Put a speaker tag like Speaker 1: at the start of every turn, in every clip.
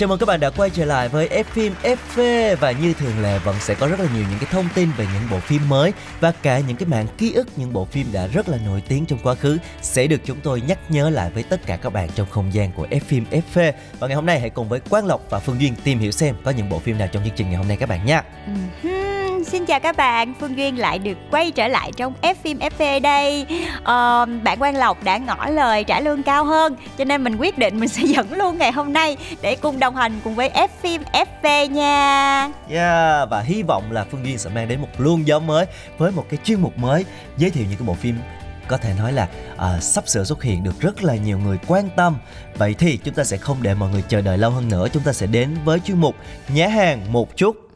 Speaker 1: Chào mừng các bạn đã quay trở lại với F phim FV và như thường lệ vẫn sẽ có rất là nhiều những cái thông tin về những bộ phim mới và cả những cái mảng ký ức những bộ phim đã rất là nổi tiếng trong quá khứ sẽ được chúng tôi nhắc nhớ lại với tất cả các bạn trong không gian của F phim FV và ngày hôm nay hãy cùng với Quang Lộc và Phương Duyên tìm hiểu xem có những bộ phim nào trong chương trình ngày hôm nay các bạn nha.
Speaker 2: Ừm, Xin chào các bạn, Phương Duyên lại được quay trở lại trong F phim FV đây. à, bạn Quang Lộc đã ngỏ lời trả lương cao hơn, cho nên mình quyết định mình sẽ dẫn luôn ngày hôm nay để cùng đồng hành cùng với F phim FV nha.
Speaker 1: Yeah, và hy vọng là Phương Duyên sẽ mang đến một luồng gió mới với một cái chuyên mục mới giới thiệu những cái bộ phim có thể nói là à, sắp sửa xuất hiện được rất là nhiều người quan tâm vậy thì chúng ta sẽ không để mọi người chờ đợi lâu hơn nữa chúng ta sẽ đến với chuyên mục nhá hàng một chút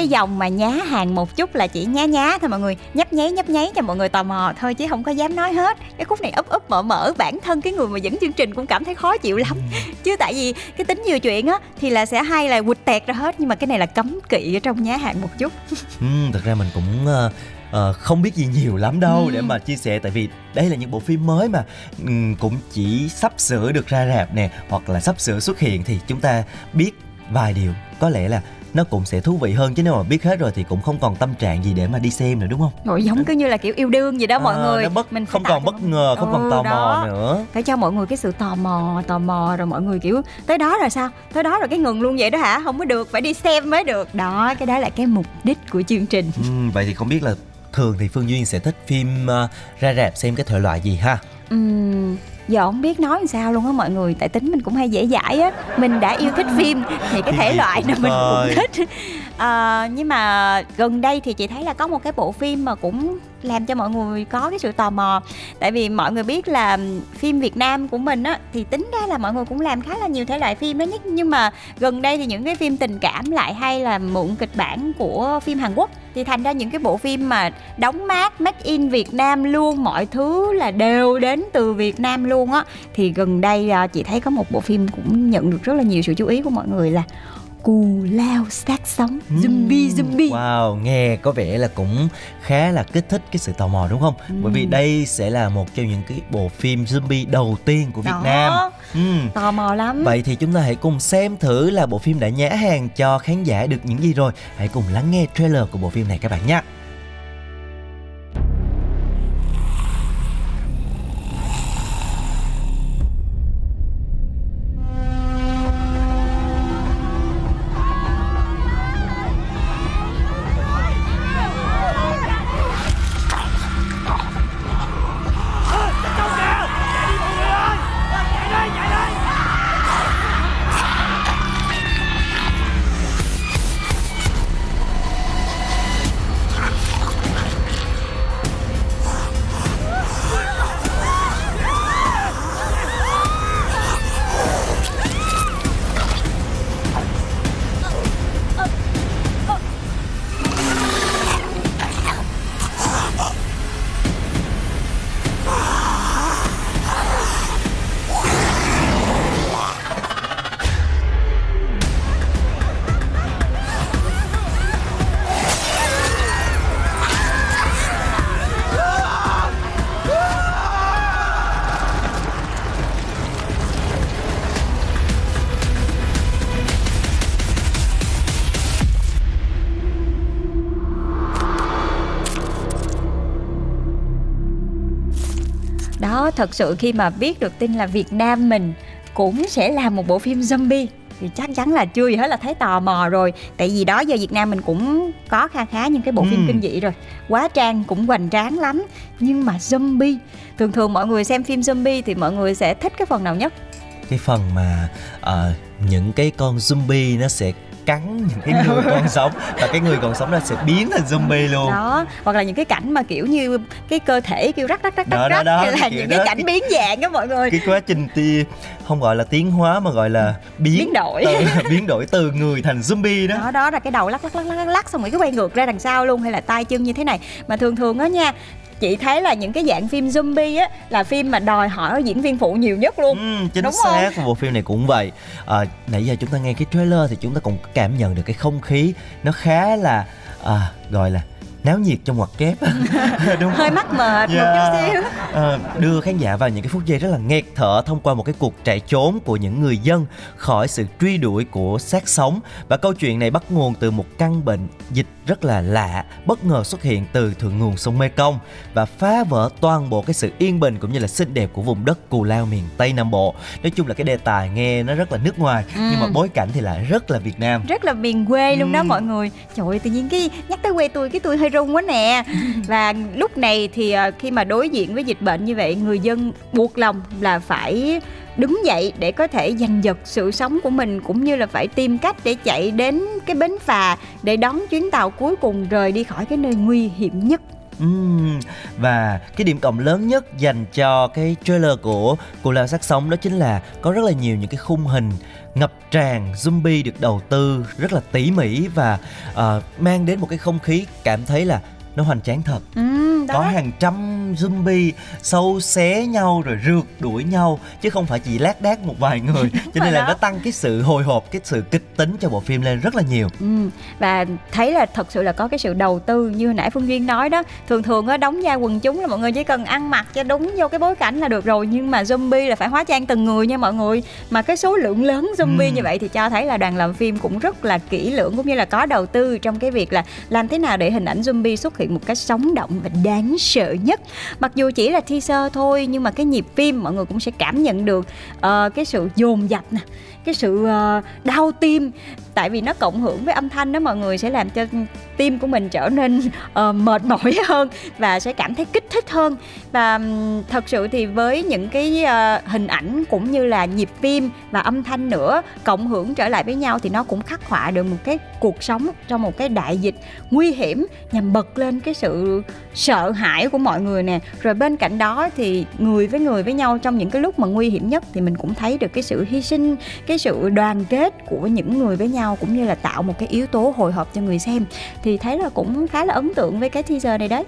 Speaker 2: cái dòng mà nhá hàng một chút là chỉ nhá nhá thôi mọi người. Nhấp nháy nhấp nháy cho mọi người tò mò thôi chứ không có dám nói hết. Cái khúc này ấp ấp mở mở bản thân cái người mà dẫn chương trình cũng cảm thấy khó chịu lắm. Chứ tại vì cái tính nhiều chuyện á thì là sẽ hay là quịch tẹt ra hết nhưng mà cái này là cấm kỵ ở trong nhá hàng một chút.
Speaker 1: Ừ, thật ra mình cũng ờ, ờ, không biết gì nhiều lắm đâu
Speaker 2: Ừ.
Speaker 1: để mà chia sẻ. Tại vì đây là những bộ phim mới mà ừm, cũng chỉ sắp sửa được ra rạp nè hoặc là sắp sửa xuất hiện thì chúng ta biết vài điều. Có lẽ là nó cũng sẽ thú vị hơn chứ nếu mà biết hết rồi thì cũng không còn tâm trạng gì để mà đi xem nữa đúng không?
Speaker 2: rồi giống cứ như là kiểu yêu đương gì đó mọi
Speaker 1: Ờ,
Speaker 2: người
Speaker 1: bất,
Speaker 2: mình
Speaker 1: không còn bất
Speaker 2: mọi-
Speaker 1: ngờ không còn
Speaker 2: Ừ,
Speaker 1: tò mò
Speaker 2: đó.
Speaker 1: nữa
Speaker 2: phải cho mọi người cái sự tò mò tò mò rồi mọi người kiểu tới đó rồi sao tới đó rồi cái ngừng luôn vậy đó hả không có được phải đi xem mới được đó cái đó là cái mục đích của chương trình
Speaker 1: Ừm, vậy thì không biết là thường thì Phương Duyên sẽ thích phim ờ, ra rạp xem cái thể loại gì ha?
Speaker 2: Ừm, giờ không biết nói làm sao luôn á mọi người tại tính mình cũng hay dễ dãi á. Mình đã yêu thích phim thì cái thể loại nào mình cũng thích. Ờ, nhưng mà gần đây thì chị thấy là có một cái bộ phim mà cũng làm cho mọi người có cái sự tò mò. Tại vì mọi người biết là phim Việt Nam của mình á, thì tính ra là mọi người cũng làm khá là nhiều thể loại phim đó nhất. Nhưng mà gần đây thì những cái phim tình cảm lại hay là mượn kịch bản của phim Hàn Quốc thì thành ra những cái bộ phim mà đóng mát make in Việt Nam luôn, mọi thứ là đều đến từ Việt Nam luôn á, thì gần đây à, chị thấy có một bộ phim cũng nhận được rất là nhiều sự chú ý của mọi người là Cù lao xác sống zombie zombie
Speaker 1: Wow, nghe có vẻ là cũng khá là kích thích cái sự tò mò đúng không? Bởi vì đây sẽ là một trong những cái bộ phim zombie đầu tiên của Việt
Speaker 2: Đó.
Speaker 1: Nam. Ừm.
Speaker 2: tò mò lắm
Speaker 1: Vậy thì chúng ta hãy cùng xem thử là bộ phim đã nhá hàng cho khán giả được những gì rồi. Hãy cùng lắng nghe trailer của bộ phim này các bạn nhé.
Speaker 2: Thật sự khi mà biết được tin là Việt Nam mình cũng sẽ làm một bộ phim zombie thì chắc chắn là chưa gì hết là thấy tò mò rồi. Tại vì đó giờ Việt Nam mình cũng có kha khá những cái bộ phim
Speaker 1: Ừm.
Speaker 2: kinh dị rồi. Quá trang cũng hoành tráng lắm. Nhưng mà zombie thường thường mọi người xem phim zombie thì mọi người sẽ thích cái phần nào nhất?
Speaker 1: Cái phần mà uh, những cái con zombie nó sẽ cắn những cái người còn sống và cái người còn sống nó sẽ biến thành zombie luôn
Speaker 2: đó hoặc là những cái cảnh mà kiểu như cái cơ thể kêu rắc rắc rắc
Speaker 1: Đó,
Speaker 2: rắc
Speaker 1: đó, đó,
Speaker 2: là
Speaker 1: cái
Speaker 2: những
Speaker 1: kiểu
Speaker 2: cái
Speaker 1: đó.
Speaker 2: cảnh biến dạng á mọi người
Speaker 1: cái quá trình ti không gọi là tiến hóa mà gọi là biến
Speaker 2: Biến đổi.
Speaker 1: từ, biến đổi từ người thành zombie đó
Speaker 2: đó đó là cái đầu lắc lắc lắc lắc lắc, xong rồi cái quay ngược ra đằng sau luôn hay là tay chân như thế này mà thường thường á nha chị thấy là những cái dạng phim zombie á là phim mà đòi hỏi diễn viên phụ nhiều nhất luôn.
Speaker 1: Ừ, chính
Speaker 2: Đúng
Speaker 1: xác bộ phim này cũng vậy. À, nãy giờ chúng ta nghe cái trailer thì chúng ta cũng cảm nhận được cái không khí nó khá là à, gọi là náo nhiệt trong ngoặc kép đúng
Speaker 2: hơi mắc mệt một
Speaker 1: Yeah.
Speaker 2: chút xíu.
Speaker 1: Ờ, đưa khán giả vào những cái phút giây rất là nghẹt thở thông qua một cái cuộc chạy trốn của những người dân khỏi sự truy đuổi của xác sống. Và câu chuyện này bắt nguồn từ một căn bệnh dịch rất là lạ bất ngờ xuất hiện từ thượng nguồn sông Mekong và phá vỡ toàn bộ cái sự yên bình cũng như là xinh đẹp của vùng đất Cù Lao miền Tây Nam Bộ. Nói chung là cái đề tài nghe nó rất là nước ngoài nhưng mà bối cảnh thì lại rất là Việt Nam.
Speaker 2: Rất là miền quê luôn đó
Speaker 1: Ừ.
Speaker 2: mọi người. Trời ơi tự nhiên cái nhắc tới quê tôi cái tôi hơi run quá nè. Và lúc này thì ờ, khi mà đối diện với dịch bệnh như vậy người dân buộc lòng là phải đứng dậy để có thể giành giật sự sống của mình cũng như là phải tìm cách để chạy đến cái bến phà để đón chuyến tàu cuối cùng rời đi khỏi cái nơi nguy hiểm nhất.
Speaker 1: Uhm, và cái điểm cộng lớn nhất dành cho cái trailer của Cù Lao sắc Sống đó chính là có rất là nhiều những cái khung hình ngập tràn zombie được đầu tư rất là tỉ mỉ và uh, mang đến một cái không khí cảm thấy là nó hoành tráng thật.
Speaker 2: Ừ, đó.
Speaker 1: Có hàng trăm zombie sâu xé nhau rồi rượt đuổi nhau chứ không phải chỉ lác đác một vài người. Cho nên là
Speaker 2: đó.
Speaker 1: nó tăng cái sự hồi hộp cái sự kịch tính cho bộ phim lên rất là nhiều.
Speaker 2: Ừ, và thấy là thật sự là có cái sự đầu tư như nãy Phương Duyên nói đó. Thường thường á đóng vai quần chúng là mọi người chỉ cần ăn mặc cho đúng vô cái bối cảnh là được rồi nhưng mà zombie là phải hóa trang từng người nha mọi người. Mà cái số lượng lớn zombie
Speaker 1: Ừ.
Speaker 2: như vậy thì cho thấy là đoàn làm phim cũng rất là kỹ lưỡng cũng như là có đầu tư trong cái việc là làm thế nào để hình ảnh zombie xuất hiện một cách sống động và đáng sợ nhất. Mặc dù chỉ là teaser thôi nhưng mà cái nhịp phim mọi người cũng sẽ cảm nhận được uh, cái sự dồn dập nè cái sự ờ, đau tim. Tại vì nó cộng hưởng với âm thanh đó mọi người sẽ làm cho tim của mình trở nên uh, mệt mỏi hơn và sẽ cảm thấy kích thích hơn. Và thật sự thì với những cái uh, hình ảnh cũng như là nhịp phim và âm thanh nữa cộng hưởng trở lại với nhau thì nó cũng khắc họa được một cái cuộc sống trong một cái đại dịch nguy hiểm nhằm bật lên cái sự sợ hãi của mọi người nè. Rồi bên cạnh đó thì người với người với nhau trong những cái lúc mà nguy hiểm nhất thì mình cũng thấy được cái sự hy sinh cái sự đoàn kết của những người với nhau cũng như là tạo một cái yếu tố hồi hộp cho người xem thì thấy là cũng khá là ấn tượng với cái teaser này đấy.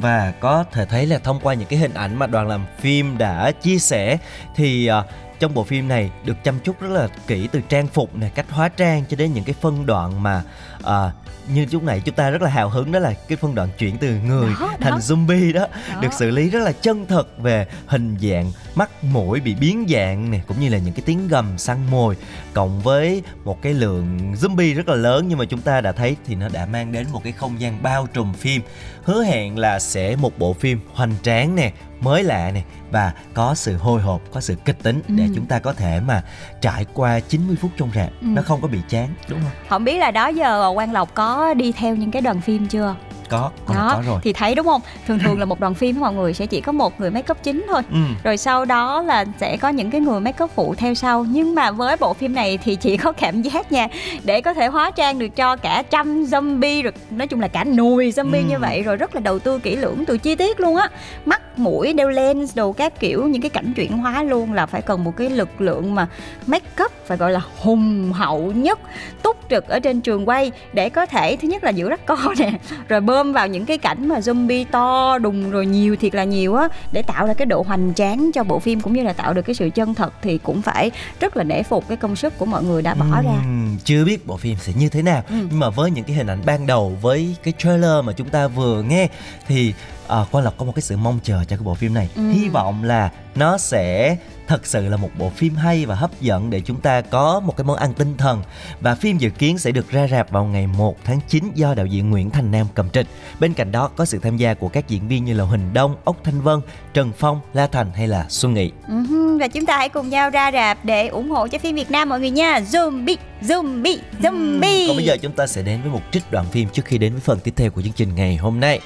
Speaker 1: Và có thể thấy là thông qua những cái hình ảnh mà đoàn làm phim đã chia sẻ thì ờ, trong bộ phim này được chăm chút rất là kỹ từ trang phục này cách hóa trang cho đến những cái phân đoạn mà à, như lúc nãy chúng ta rất là hào hứng đó là cái phân đoạn chuyển từ người
Speaker 2: Đó,
Speaker 1: thành
Speaker 2: đó.
Speaker 1: zombie đó,
Speaker 2: Đó.
Speaker 1: được xử lý rất là chân thật về hình dạng mắt mũi bị biến dạng này cũng như là những cái tiếng gầm săn mồi cộng với một cái lượng zombie rất là lớn nhưng mà chúng ta đã thấy thì nó đã mang đến một cái không gian bao trùm phim hứa hẹn là sẽ một bộ phim hoành tráng nè mới lạ nè và có sự hồi hộp có sự kịch tính để
Speaker 2: Ừ.
Speaker 1: chúng ta có thể mà trải qua 90 phút trong rạp
Speaker 2: Ừ.
Speaker 1: nó không có bị chán đúng không
Speaker 2: không biết là đó giờ quang lộc có đi theo những cái đoàn phim chưa
Speaker 1: có có,
Speaker 2: đó
Speaker 1: có rồi.
Speaker 2: thì thấy đúng không? Thường thường là một đoàn phim mọi người sẽ chỉ có một người make up chính thôi.
Speaker 1: Ừ.
Speaker 2: rồi sau đó là sẽ có những cái người make up phụ theo sau. Nhưng mà với bộ phim này thì chỉ có cảm giác nha để có thể hóa trang được cho cả trăm zombie rồi nói chung là cả nùi zombie
Speaker 1: Ừ.
Speaker 2: như vậy rồi rất là đầu tư kỹ lưỡng từ chi tiết luôn á. Mắt mũi đeo lens đồ các kiểu những cái cảnh chuyển hóa luôn là phải cần một cái lực lượng mà make up phải gọi là hùng hậu nhất túc trực ở trên trường quay để có thể thứ nhất là giữ rắc co nè rồi bơm vào những cái cảnh mà zombie to đùng rồi nhiều thiệt là nhiều á để tạo ra cái độ hoành tráng cho bộ phim cũng như là tạo được cái sự chân thật thì cũng phải rất là nể phục cái công sức của mọi người đã bỏ ra
Speaker 1: Ừm, chưa biết bộ phim sẽ như thế nào
Speaker 2: Ừ.
Speaker 1: nhưng mà với những cái hình ảnh ban đầu với cái trailer mà chúng ta vừa nghe thì à, Quang Lộc có một cái sự mong chờ cho cái bộ phim này.
Speaker 2: Ừ.
Speaker 1: hy vọng là nó sẽ thật sự là một bộ phim hay và hấp dẫn để chúng ta có một cái món ăn tinh thần. Và phim dự kiến sẽ được ra rạp vào ngày 1 tháng 9 do đạo diễn Nguyễn Thành Nam cầm trịch bên cạnh đó có sự tham gia của các diễn viên như là Huỳnh Đông, Ốc Thanh Vân, Trần Phong, La Thành hay là Xuân Nghị.
Speaker 2: Ừm, và chúng ta hãy cùng nhau ra rạp để ủng hộ cho phim Việt Nam mọi người nha. Zombie zombie zombie.
Speaker 1: Còn bây giờ chúng ta sẽ đến với một trích đoạn phim trước khi đến với phần tiếp theo của chương trình ngày hôm nay.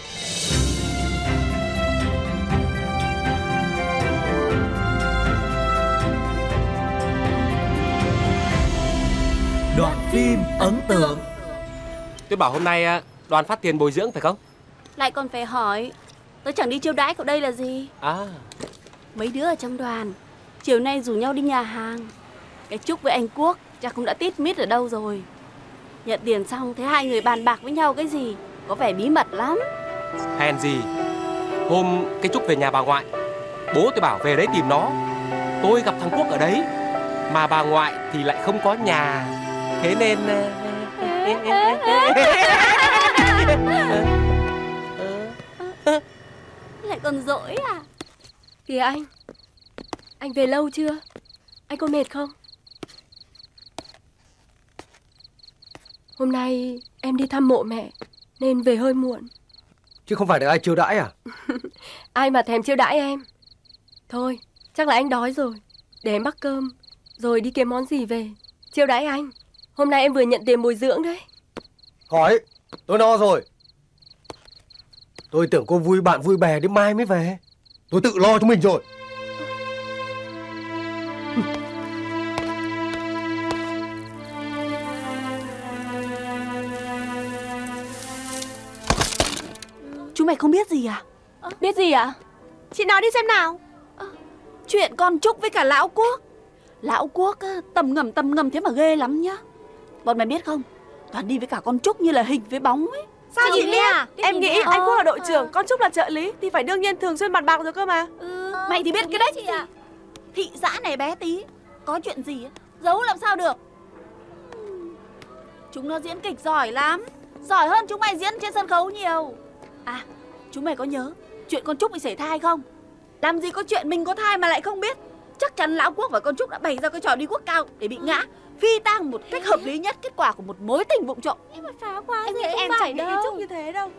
Speaker 1: Đoàn phim ấn tượng.
Speaker 3: Tôi bảo hôm nay à, đoàn phát tiền bồi dưỡng phải không?
Speaker 4: Lại còn phải hỏi Tớ chẳng đi chiêu đãi cậu đây là gì?
Speaker 3: À,
Speaker 4: Mấy đứa ở trong đoàn Chiều nay rủ nhau đi nhà hàng. Cái Trúc với anh Quốc Chắc cũng đã tít mít ở đâu rồi. Nhận tiền xong thấy hai người bàn bạc với nhau cái gì Có vẻ bí mật lắm.
Speaker 3: Hèn gì Hôm cái Trúc về nhà bà ngoại Bố tôi bảo về đấy tìm nó. Tôi gặp thằng Quốc ở đấy Mà bà ngoại thì lại không có nhà Thế nên
Speaker 4: Lại còn dỗi à?
Speaker 5: Kìa anh Anh về lâu chưa? Anh có mệt không? Hôm nay em đi thăm mộ mẹ Nên về hơi muộn.
Speaker 6: Chứ không phải được ai chiêu đãi à?
Speaker 5: Ai mà thèm chiêu đãi em. Thôi chắc là anh đói rồi. Để em bắt cơm Rồi đi kiếm món gì về. Chiêu đãi anh Hôm nay em vừa nhận tiền bồi dưỡng đấy.
Speaker 6: Khỏi, tôi no rồi. Tôi tưởng cô vui bạn vui bè đến mai mới về. Tôi tự lo cho mình rồi.
Speaker 4: Chúng mày không biết gì à?
Speaker 5: Biết gì ạ?
Speaker 4: Chị nói đi xem nào. Chuyện con Trúc với cả Lão Quốc. Lão Quốc á, tầm ngầm tầm ngầm thế mà ghê lắm nhá Bọn mày biết không? Toàn đi với cả con Trúc như là hình với bóng ấy.
Speaker 7: Sao chị
Speaker 4: biết? Cái
Speaker 7: Em nghĩ anh Quốc là đội
Speaker 4: Ờ.
Speaker 7: trưởng, con Trúc là trợ lý thì phải đương nhiên thường xuyên mặt bạc rồi cơ mà.
Speaker 4: ừ, Mày thì biết cái đấy. gì Thị xã này bé tí Có chuyện gì giấu làm sao được. Chúng nó diễn kịch giỏi lắm Giỏi hơn chúng mày diễn trên sân khấu nhiều. À chúng mày có nhớ Chuyện con Trúc bị sảy thai không? Làm gì có chuyện mình có thai mà lại không biết. Chắc chắn Lão Quốc và con Trúc đã bày ra cái trò đi quốc cao Để bị ngã Phi tang một cách hợp lý nhất kết quả của một mối tình vụng trộm
Speaker 7: Em mà phá quá
Speaker 4: Em nghĩ
Speaker 7: em
Speaker 4: em
Speaker 7: chẳng
Speaker 4: phải
Speaker 7: nghĩ
Speaker 4: đâu.
Speaker 7: Trúc như thế đâu.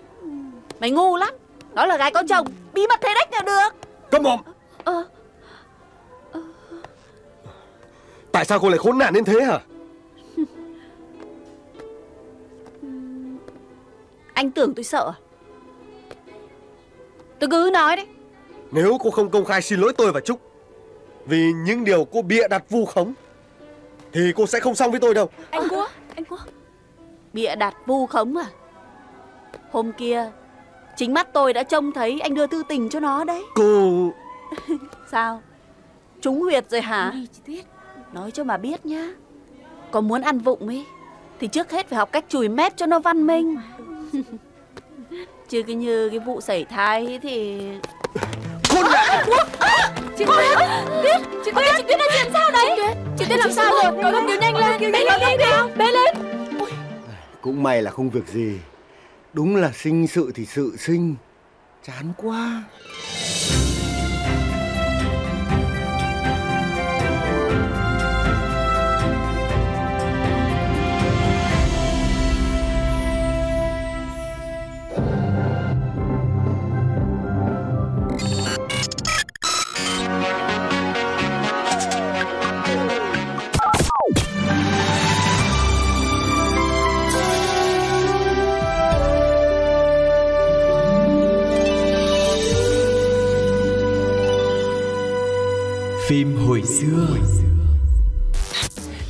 Speaker 4: Mày ngu lắm Đó là gái có chồng Bí mật thế đách nào được
Speaker 6: Câm mồm.
Speaker 4: Ờ
Speaker 6: Tại sao cô lại khốn nạn đến thế hả?
Speaker 4: Anh tưởng tôi sợ à? Tôi cứ nói đấy
Speaker 6: Nếu cô không công khai xin lỗi tôi và Trúc vì những điều cô bịa đặt vu khống thì cô sẽ không xong với tôi đâu.
Speaker 4: Anh Quốc Anh Quốc. Bịa đặt vu khống à? Hôm kia Chính mắt tôi đã trông thấy anh đưa thư tình cho nó đấy.
Speaker 6: Cô
Speaker 4: Sao? Trúng huyệt rồi hả? Nói cho mà biết nhá. Có muốn ăn vụng ấy Thì trước hết phải học cách chùi mép cho nó văn minh. Chứ cái như cái vụ sảy thai ấy thì
Speaker 6: khốn nạn.
Speaker 4: Chị Tuyết Tuyết Chị Tuyết Chị Tuyết là chuyện sao đấy Chị Tuyết làm sao rồi? Có không cứu nhanh lên. Nhanh lên nào Bế lên
Speaker 8: Cũng may là không việc gì. Đúng là sinh sự thì sự sinh. Chán quá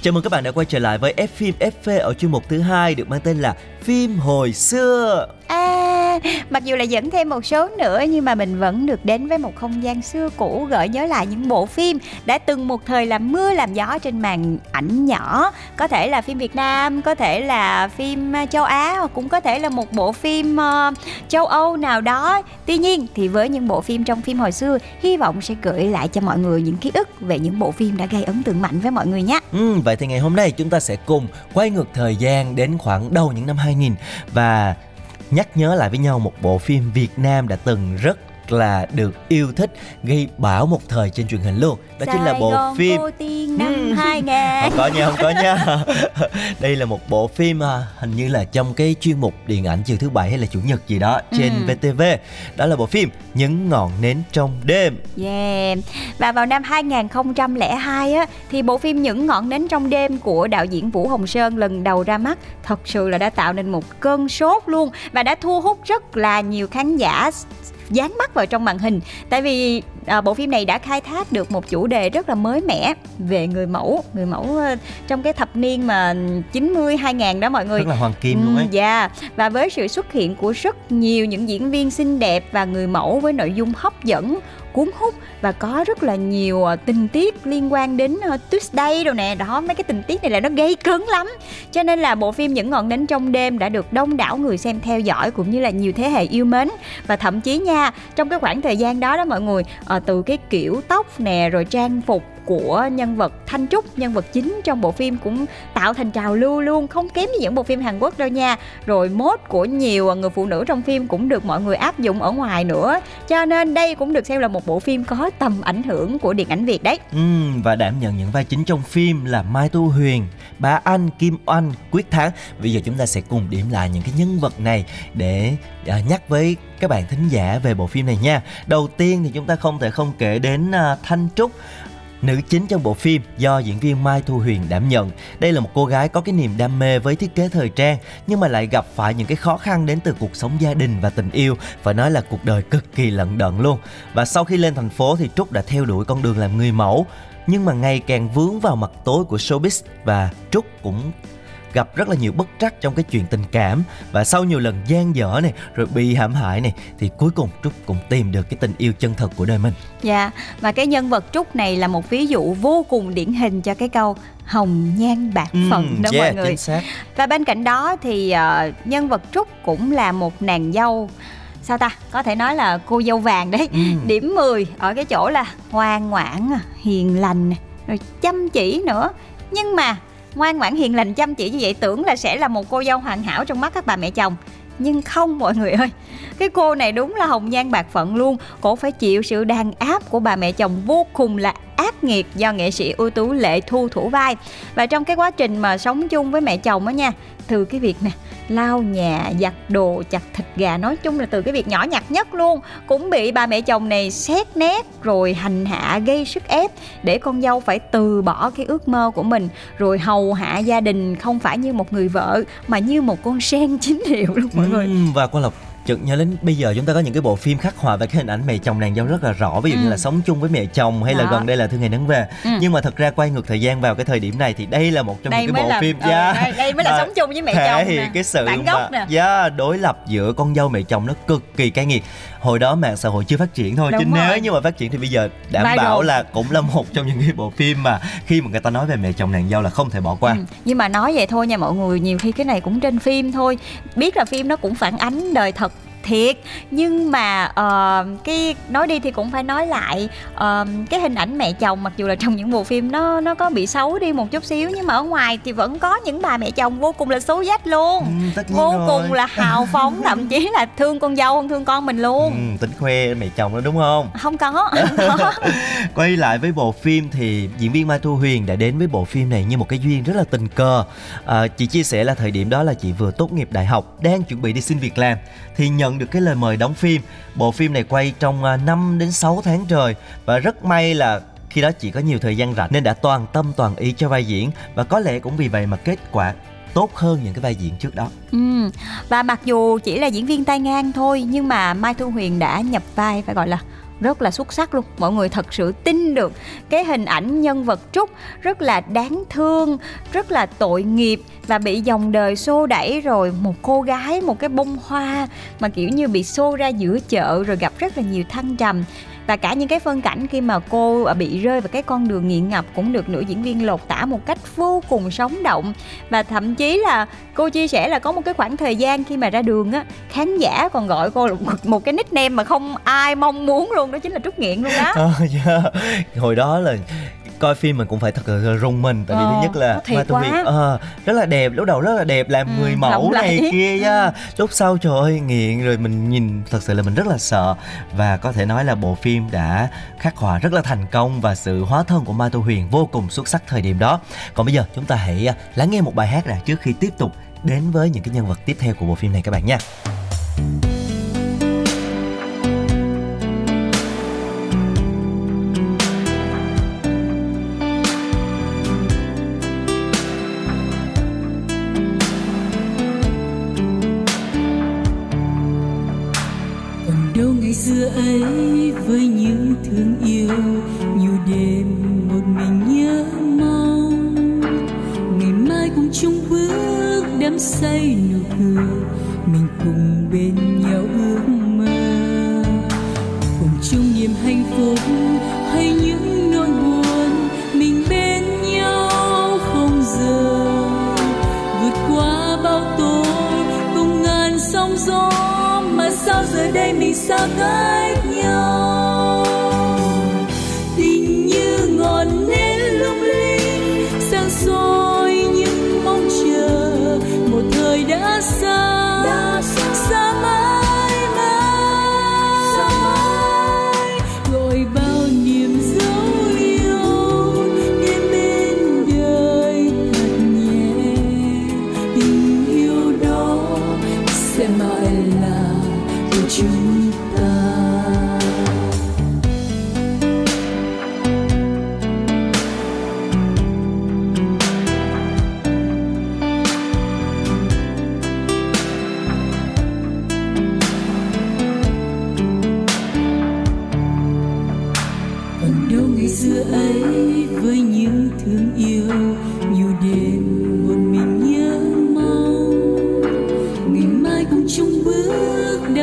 Speaker 1: Chào mừng các bạn đã quay trở lại với F phim FV ở chuyên mục thứ hai được mang tên là Phim hồi xưa.
Speaker 2: Mặc dù là dẫn thêm một số nữa nhưng mà mình vẫn được đến với một không gian xưa cũ gợi nhớ lại những bộ phim đã từng một thời làm mưa làm gió trên màn ảnh nhỏ. Có thể là phim Việt Nam, có thể là phim à, châu Á hoặc cũng có thể là một bộ phim ờ, châu Âu nào đó. Tuy nhiên thì với những bộ phim trong phim hồi xưa, hy vọng sẽ gửi lại cho mọi người những ký ức về những bộ phim đã gây ấn tượng mạnh với mọi người nhé.
Speaker 1: Ừ, vậy thì ngày hôm nay chúng ta sẽ cùng quay ngược thời gian đến khoảng đầu những năm 2000 và nhắc nhớ lại với nhau một bộ phim Việt Nam đã từng rất là được yêu thích gây bão một thời trên truyền hình luôn đó chính là
Speaker 2: Sài
Speaker 1: bộ
Speaker 2: Gòn
Speaker 1: phim
Speaker 2: vô tiên năm
Speaker 1: Ừ.
Speaker 2: 2000
Speaker 1: không có nha không có nha đây là một bộ phim à, hình như là trong cái chuyên mục điện ảnh chiều thứ bảy hay là chủ nhật gì đó trên
Speaker 2: Ừ.
Speaker 1: VTV đó là bộ phim những ngọn nến trong đêm
Speaker 2: Yeah. Và vào năm 2002 á thì bộ phim Những ngọn nến trong đêm của đạo diễn Vũ Hồng Sơn lần đầu ra mắt thật sự là đã tạo nên một cơn sốt luôn và đã thu hút rất là nhiều khán giả dán mắt vào trong màn hình. Tại vì à, bộ phim này đã khai thác được một chủ đề rất là mới mẻ về người mẫu người mẫu trong cái thập niên mà 90 2000 đó mọi người.
Speaker 1: Rất là hoàng kim luôn ấy.
Speaker 2: Ừ, Dạ. Và với sự xuất hiện của rất nhiều những diễn viên xinh đẹp và người mẫu với nội dung hấp dẫn cuốn hút và có rất là nhiều ờ, tình tiết liên quan đến ờ, Tuesday rồi nè. Đó, mấy cái tình tiết này là nó gây cấn lắm. Cho nên là bộ phim những ngọn nến trong đêm đã được đông đảo người xem theo dõi cũng như là nhiều thế hệ yêu mến. Và thậm chí nha, trong cái khoảng thời gian đó đó mọi người ờ, từ cái kiểu tóc nè, rồi trang phục của nhân vật Thanh Trúc, nhân vật chính trong bộ phim cũng tạo thành trào lưu luôn, không kém như những bộ phim Hàn Quốc đâu nha. Rồi mốt của nhiều người phụ nữ trong phim cũng được mọi người áp dụng ở ngoài nữa. Cho nên đây cũng được xem là một bộ phim có tầm ảnh hưởng của điện ảnh Việt đấy.
Speaker 1: ừ, và đảm nhận những vai chính trong phim là Mai Tu Huyền, Bá Anh, Kim Oanh, Quyết Thắng. Bây giờ chúng ta sẽ cùng điểm lại những cái nhân vật này để à, nhắc với các bạn thính giả về bộ phim này nha. Đầu tiên thì chúng ta không thể không kể đến à, Thanh Trúc Nữ chính trong bộ phim do diễn viên Mai Thu Huyền đảm nhận. Đây là một cô gái có cái niềm đam mê với thiết kế thời trang, nhưng mà lại gặp phải những cái khó khăn đến từ cuộc sống gia đình và tình yêu. Phải nói là cuộc đời cực kỳ lận đận luôn. Và sau khi lên thành phố thì Trúc đã theo đuổi con đường làm người mẫu nhưng mà ngày càng vướng vào mặt tối của showbiz và Trúc cũng gặp rất là nhiều bất trắc trong cái chuyện tình cảm và sau nhiều lần gian dở này rồi bị hãm hại này thì cuối cùng Trúc cũng tìm được cái tình yêu chân thật của đời mình.
Speaker 2: Dạ, và cái nhân vật Trúc này là một ví dụ vô cùng điển hình cho cái câu hồng nhan bạc phận đó
Speaker 1: yeah,
Speaker 2: mọi người.
Speaker 1: chính xác.
Speaker 2: Và bên cạnh đó thì ờ, nhân vật Trúc cũng là một nàng dâu sao ta có thể nói là cô dâu vàng đấy
Speaker 1: Ừ.
Speaker 2: điểm 10 ở cái chỗ là ngoan ngoãn hiền lành rồi chăm chỉ nữa nhưng mà ngoan ngoãn hiền lành chăm chỉ như vậy tưởng là sẽ là một cô dâu hoàn hảo trong mắt các bà mẹ chồng. Nhưng không, mọi người ơi, cái cô này đúng là hồng nhan bạc phận luôn. Cổ phải chịu sự đàn áp của bà mẹ chồng vô cùng là ác nghiệt do nghệ sĩ ưu tú lệ thu thủ vai. Và trong cái quá trình mà sống chung với mẹ chồng á nha, từ cái việc nè, lau nhà, giặt đồ, chặt thịt gà, nói chung là từ cái việc nhỏ nhặt nhất luôn, cũng bị bà mẹ chồng này xét nét rồi hành hạ, gây sức ép để con dâu phải từ bỏ cái ước mơ của mình, rồi hầu hạ gia đình không phải như một người vợ mà như một con sen chính hiệu luôn mọi người.
Speaker 1: Và Quang Lộc chợt nhớ đến bây giờ chúng ta có những cái bộ phim khắc họa về cái hình ảnh mẹ chồng nàng dâu rất là rõ ví dụ như
Speaker 2: Ừ.
Speaker 1: là sống chung với mẹ chồng hay là
Speaker 2: Đó.
Speaker 1: gần đây là thương ngày nắng về
Speaker 2: Ừ.
Speaker 1: nhưng mà thật ra quay ngược thời gian vào cái thời điểm này thì đây là một trong
Speaker 2: đây
Speaker 1: những cái bộ
Speaker 2: là
Speaker 1: phim
Speaker 2: ờ,
Speaker 1: yeah,
Speaker 2: đây, đây mới là sống chung với mẹ
Speaker 1: thể
Speaker 2: chồng
Speaker 1: hiện
Speaker 2: nè
Speaker 1: cái sự
Speaker 2: bản
Speaker 1: mà
Speaker 2: nè
Speaker 1: yeah, đối lập giữa con dâu mẹ chồng nó cực kỳ cay nghiệt hồi đó mạng xã hội chưa phát triển thôi chứ
Speaker 2: Đúng
Speaker 1: nếu
Speaker 2: rồi.
Speaker 1: như mà phát triển thì bây giờ đảm
Speaker 2: Viral.
Speaker 1: bảo là cũng là một trong những cái bộ phim mà khi mà người ta nói về mẹ chồng nàng dâu là không thể bỏ qua
Speaker 2: Ừ, nhưng mà nói vậy thôi nha mọi người nhiều khi cái này cũng trên phim thôi biết là phim nó cũng phản ánh đời thật thiệt. Nhưng mà ờ, cái nói đi thì cũng phải nói lại ờ, cái hình ảnh mẹ chồng mặc dù là trong những bộ phim nó nó có bị xấu đi một chút xíu nhưng mà ở ngoài thì vẫn có những bà mẹ chồng vô cùng là xấu dách luôn.
Speaker 1: Ừ,
Speaker 2: vô
Speaker 1: rồi.
Speaker 2: cùng là hào phóng thậm chí là thương con dâu hơn thương con mình luôn.
Speaker 1: Ừ, tính khoe mẹ chồng đó đúng không?
Speaker 2: Không có không có.
Speaker 1: Quay lại với bộ phim thì diễn viên Mai Thu Huyền đã đến với bộ phim này như một cái duyên rất là tình cờ. À, chị chia sẻ là thời điểm đó là chị vừa tốt nghiệp đại học, đang chuẩn bị đi xin việc làm. Thì nhận được cái lời mời đóng phim. Bộ phim này quay trong à, 5 đến 6 tháng trời và rất may là khi đó chị có nhiều thời gian rảnh nên đã toàn tâm toàn ý cho vai diễn và có lẽ cũng vì vậy mà kết quả tốt hơn những cái vai diễn trước đó.
Speaker 2: Ừ. Và mặc dù chỉ là diễn viên tay ngang thôi nhưng mà Mai Thu Huyền đã nhập vai, phải gọi là rất là xuất sắc luôn. Mọi người thật sự tin được cái hình ảnh nhân vật trúc. Rất là đáng thương, rất là tội nghiệp và bị dòng đời xô đẩy rồi một cô gái, một cái bông hoa mà kiểu như bị xô ra giữa chợ rồi gặp rất là nhiều thăng trầm và cả những cái phân cảnh khi mà cô à, bị rơi vào cái con đường nghiện ngập cũng được nữ diễn viên lột tả một cách vô cùng sống động và thậm chí là cô chia sẻ là có một cái khoảng thời gian khi mà ra đường á khán giả còn gọi cô là một, cái nickname mà không ai mong muốn luôn đó chính là trúc nghiện luôn đó yeah.
Speaker 1: Ờ, dạ. Hồi đó là coi phim mình cũng phải thật là rung mình. Tại vì
Speaker 2: Ờ,
Speaker 1: thứ nhất là Thu Huyền
Speaker 2: quá.
Speaker 1: ờ, rất là đẹp lúc đầu rất là đẹp làm
Speaker 2: Ừ,
Speaker 1: người mẫu này kia nha. Lúc sau trời ơi nghiện rồi mình nhìn thật sự là mình rất là sợ. Và có thể nói là bộ phim đã khắc họa rất là thành công và sự hóa thân của Mai Thu Huyền vô cùng xuất sắc thời điểm đó. Còn bây giờ chúng ta hãy à, lắng nghe một bài hát đã trước khi tiếp tục đến với những cái nhân vật tiếp theo của bộ phim này các bạn nha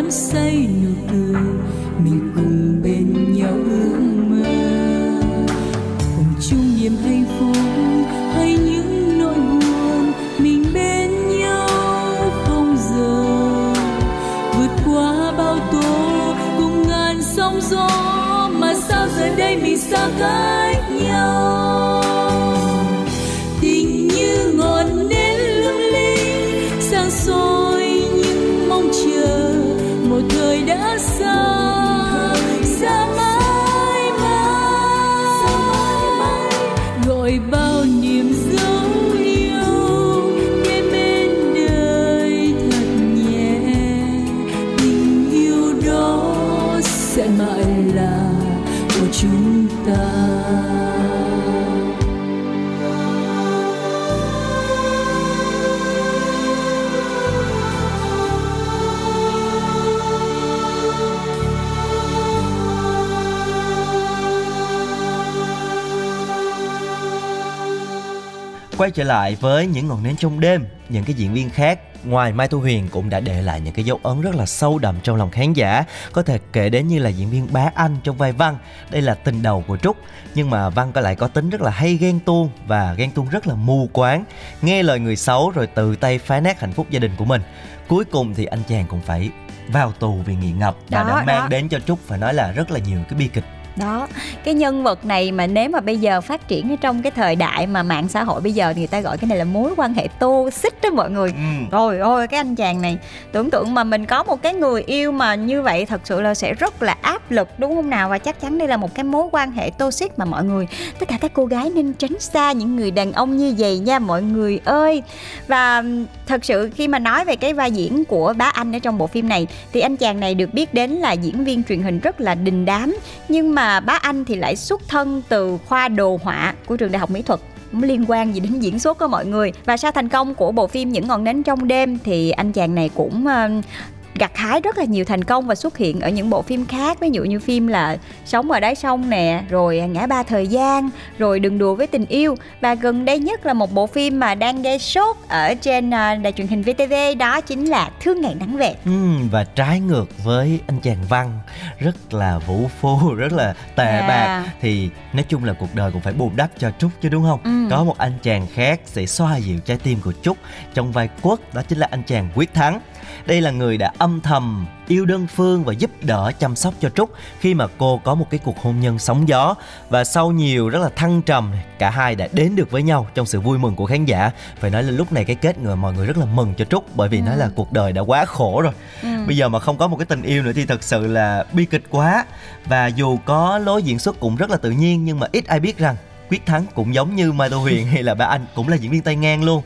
Speaker 9: đắm say nụ cười, mình cùng bên nhau ước mơ. Cùng chung niềm hạnh phúc hay những nỗi buồn, mình bên nhau không giờ. Vượt qua bao tố, cùng ngàn sóng gió, mà sao giờ đây mình xa cách nhau?
Speaker 1: Quay trở lại với những ngọn nến trong đêm, những cái diễn viên khác ngoài Mai Thu Huyền cũng đã để lại những cái dấu ấn rất là sâu đậm trong lòng khán giả. Có thể kể đến như là diễn viên Bá Anh trong vai Văn, đây là tình đầu của Trúc. Nhưng mà Văn có lại có tính rất là hay ghen tuông và ghen tuông rất là mù quáng, nghe lời người xấu rồi tự tay phá nát hạnh phúc gia đình của mình. Cuối cùng thì anh chàng cũng phải vào tù vì nghiện ngập và đã mang
Speaker 2: đó.
Speaker 1: đến cho Trúc phải nói là rất là nhiều cái bi kịch
Speaker 2: đó cái nhân vật này mà nếu mà bây giờ phát triển ở trong cái thời đại mà mạng xã hội bây giờ thì người ta gọi cái này là mối quan hệ tô xích đó mọi người.
Speaker 1: Ừ.
Speaker 2: rồi ôi cái anh chàng này tưởng tượng mà mình có một cái người yêu mà như vậy thật sự là sẽ rất là áp lực đúng không nào? Và chắc chắn đây là một cái mối quan hệ tô xích mà mọi người tất cả các cô gái nên tránh xa những người đàn ông như vậy nha mọi người ơi. Và thật sự khi mà nói về cái vai diễn của bá anh ở trong bộ phim này thì anh chàng này được biết đến là diễn viên truyền hình rất là đình đám. Nhưng mà bá anh thì lại xuất thân từ khoa đồ họa của trường đại học mỹ thuật. Liên quan gì đến diễn xuất của mọi người. Và sau thành công của bộ phim những ngọn nến trong đêm thì anh chàng này cũng ờ, gặt hái rất là nhiều thành công và xuất hiện ở những bộ phim khác ví dụ như phim là sống ở đáy sông nè rồi ngã ba thời gian rồi đừng đùa với tình yêu và gần đây nhất là một bộ phim mà đang gây sốt ở trên ờ, đài truyền hình VTV đó chính là thương ngày nắng về
Speaker 1: Ừm, và trái ngược với anh chàng Văn rất là vũ phu rất là tệ
Speaker 2: À.
Speaker 1: bạc thì nói chung là cuộc đời cũng phải bù đắp cho Trúc chứ đúng không?
Speaker 2: Ừ.
Speaker 1: Có một anh chàng khác sẽ xoa dịu trái tim của Trúc. Trong vai Quốc đó chính là anh chàng Quyết Thắng. Đây là người đã âm thầm yêu đơn phương và giúp đỡ chăm sóc cho Trúc khi mà cô có một cái cuộc hôn nhân sóng gió. Và sau nhiều rất là thăng trầm cả hai đã đến được với nhau trong sự vui mừng của khán giả. Phải nói là lúc này cái kết người mọi người rất là mừng cho Trúc bởi vì nói là cuộc đời đã quá khổ rồi.
Speaker 2: Ừ.
Speaker 1: bây giờ mà không có một cái tình yêu nữa thì thật sự là bi kịch quá. Và dù có lối diễn xuất cũng rất là tự nhiên nhưng mà ít ai biết rằng Quyết Thắng cũng giống như Mai Tô Huyền hay là ba anh, cũng là diễn viên tay ngang luôn.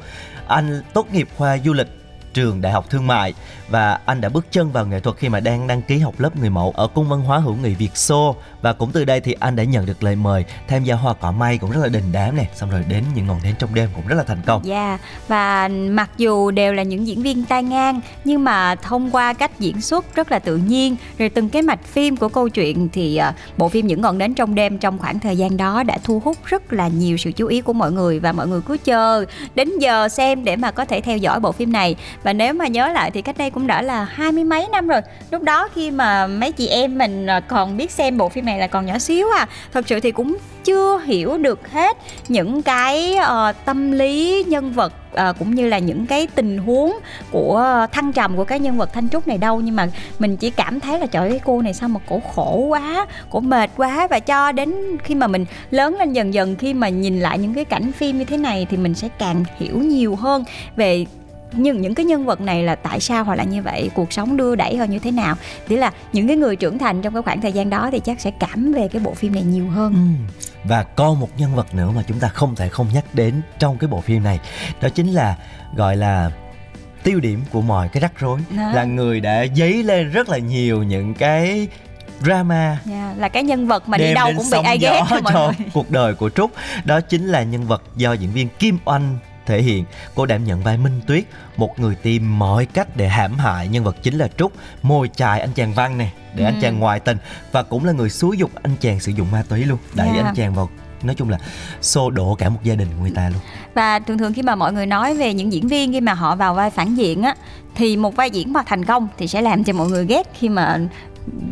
Speaker 1: Anh tốt nghiệp khoa du lịch trường Đại học Thương mại và anh đã bước chân vào nghệ thuật khi mà đang đăng ký học lớp người mẫu ở cung văn hóa hữu nghị Việt Xô và cũng từ đây thì anh đã nhận được lời mời tham gia hoa cỏ may cũng rất là đình đám nè xong rồi đến những ngọn nến trong đêm cũng rất là thành công.
Speaker 2: Dạ yeah. và mặc dù đều là những diễn viên tay ngang, nhưng mà thông qua cách diễn xuất rất là tự nhiên, rồi từng cái mạch phim của câu chuyện thì ờ, bộ phim những ngọn nến trong đêm trong khoảng thời gian đó đã thu hút rất là nhiều sự chú ý của mọi người và mọi người cứ chờ đến giờ xem để mà có thể theo dõi bộ phim này và nếu mà nhớ lại thì cách đây cũng đã là hai mươi mấy năm rồi. Lúc đó khi mà mấy chị em mình à, còn biết xem bộ phim này là còn nhỏ xíu à thật sự thì cũng chưa hiểu được hết những cái uh, tâm lý nhân vật uh, cũng như là những cái tình huống của thăng trầm của cái nhân vật thanh trúc này đâu. Nhưng mà mình chỉ cảm thấy là trời ơi cô này sao mà cổ khổ quá cổ mệt quá. Và cho đến khi mà mình lớn lên dần dần khi mà nhìn lại những cái cảnh phim như thế này thì mình sẽ càng hiểu nhiều hơn về nhưng những cái nhân vật này là tại sao họ lại như vậy? Cuộc sống đưa đẩy họ như thế nào? Thì là những cái người trưởng thành trong cái khoảng thời gian đó thì chắc sẽ cảm về cái bộ phim này nhiều hơn. Ừ.
Speaker 1: và còn một nhân vật nữa mà chúng ta không thể không nhắc đến trong cái bộ phim này. Đó chính là gọi là tiêu điểm của mọi cái rắc rối. Đó. là người đã dấy lên rất là nhiều những cái drama.
Speaker 2: Yeah, dạ, là cái nhân vật mà đi đâu cũng bị ai ghét
Speaker 1: cho người. cuộc đời của Trúc. Đó chính là nhân vật do diễn viên Kim Oanh thể hiện cô đảm nhận vai Minh Tuyết, một người tìm mọi cách để hãm hại nhân vật chính là Trúc, mồi chài anh chàng Văn nè, để ừ. anh chàng ngoại tình và cũng là người xúi dục anh chàng sử dụng ma túy luôn, đẩy yeah. Dạ. anh chàng vào nói chung là xô đổ cả một gia đình của người ta luôn
Speaker 2: và thường thường khi mà mọi người nói về những diễn viên khi mà họ vào vai phản diện á thì một vai diễn mà thành công thì sẽ làm cho mọi người ghét khi mà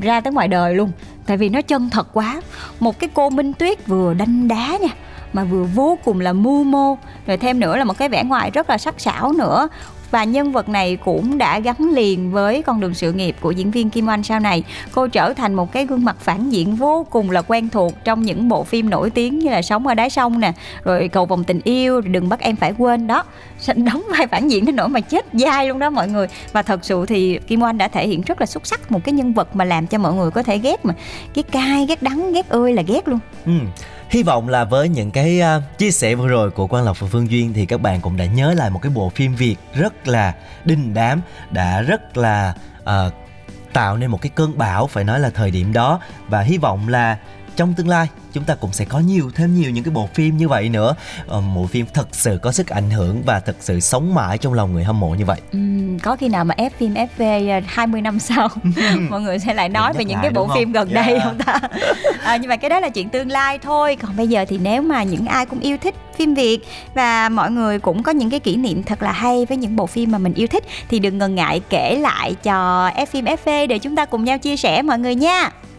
Speaker 2: ra tới ngoài đời luôn tại vì nó chân thật quá một cái cô minh tuyết vừa đanh đá nha mà vừa vô cùng là mưu mô rồi thêm nữa là một cái vẻ ngoài rất là sắc sảo nữa và nhân vật này cũng đã gắn liền với con đường sự nghiệp của diễn viên Kim Oanh sau này. Cô trở thành một cái gương mặt phản diện vô cùng là quen thuộc trong những bộ phim nổi tiếng như là Sống ở đáy sông nè, rồi Cầu vòng tình yêu, rồi Đừng bắt em phải quên đó. Đóng vai phản diện đến nỗi mà chết dai luôn đó mọi người. Và thật sự thì Kim Oanh đã thể hiện rất là xuất sắc một cái nhân vật mà làm cho mọi người có thể ghét mà. Ghét cay, ghét đắng, ghét ơi là ghét luôn.
Speaker 1: Ừ hy vọng là với những cái uh, chia sẻ vừa rồi của quang lộc và phương duyên thì các bạn cũng đã nhớ lại một cái bộ phim việt rất là đình đám đã rất là uh, tạo nên một cái cơn bão phải nói là thời điểm đó. Và hy vọng là trong tương lai chúng ta cũng sẽ có nhiều thêm nhiều những cái bộ phim như vậy nữa. Ờ, bộ phim thật sự có sức ảnh hưởng và thật sự sống mãi trong lòng người hâm mộ như vậy.
Speaker 2: Ừ, có khi nào mà ép phim FV 20 năm sau mọi người sẽ lại nói về những cái bộ phim gần yeah. đây không ta? À, nhưng mà cái đó là chuyện tương lai thôi. Còn bây giờ thì nếu mà những ai cũng yêu thích phim Việt và mọi người cũng có những cái kỷ niệm thật là hay với những bộ phim mà mình yêu thích thì đừng ngần ngại kể lại cho F phim FV để chúng ta cùng nhau chia sẻ mọi người nha.